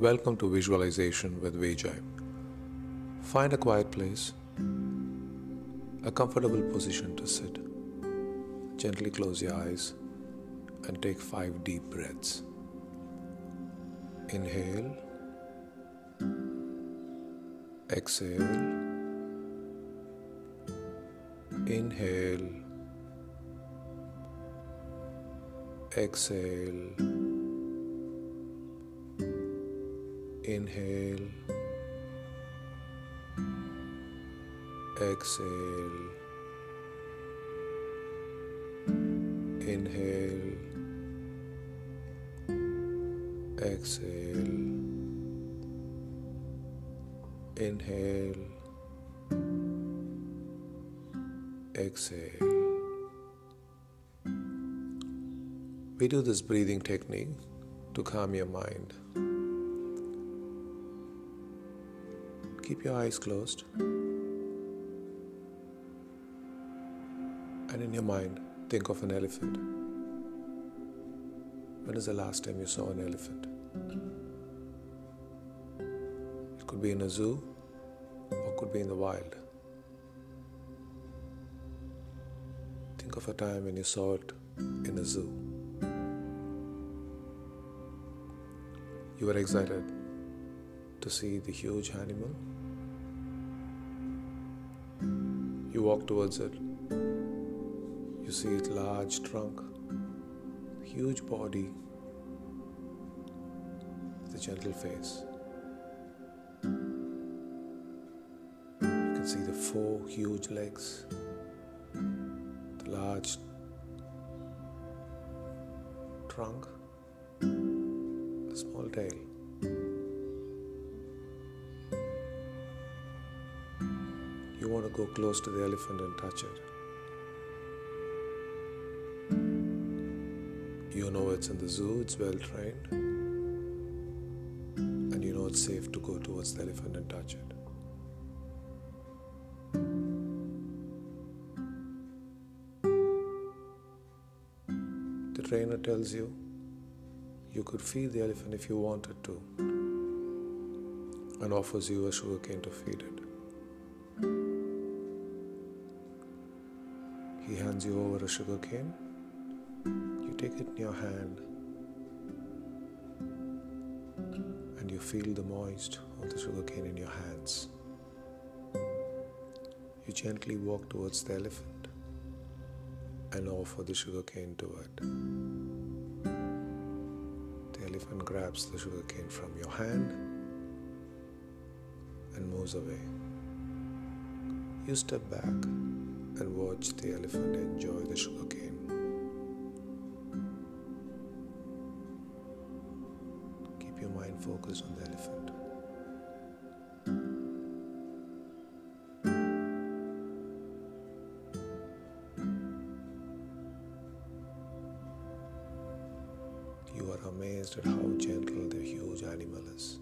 Welcome to Visualization with Vijay. Find a quiet place, a comfortable position to sit. Gently close your eyes and take five deep breaths. Inhale, exhale, inhale, exhale, inhale, exhale, inhale, exhale, inhale, exhale. We do this breathing technique to calm your mind. Keep your eyes closed. And in your mind, think of an elephant. When is the last time you saw an elephant? It could be in a zoo or it could be in the wild. Think of a time when you saw it in a zoo. You were excited to see the huge animal. Walk towards it. You see its large trunk, huge body, the gentle face. You can see the four huge legs, the large trunk, the small tail. Want to go close to the elephant and touch it. You know it's in the zoo, it's well trained, and you know it's safe to go towards the elephant and touch it. The trainer tells you you could feed the elephant if you wanted to and offers you a sugarcane to feed it. He hands you over a sugarcane. You take it in your hand and you feel the moist of the sugarcane in your hands. You gently walk towards the elephant and offer the sugarcane to it. The elephant grabs the sugarcane from your hand and moves away. You step back watch the elephant enjoy the sugarcane. Keep your mind focused on the elephant. You are amazed at how gentle the huge animal is.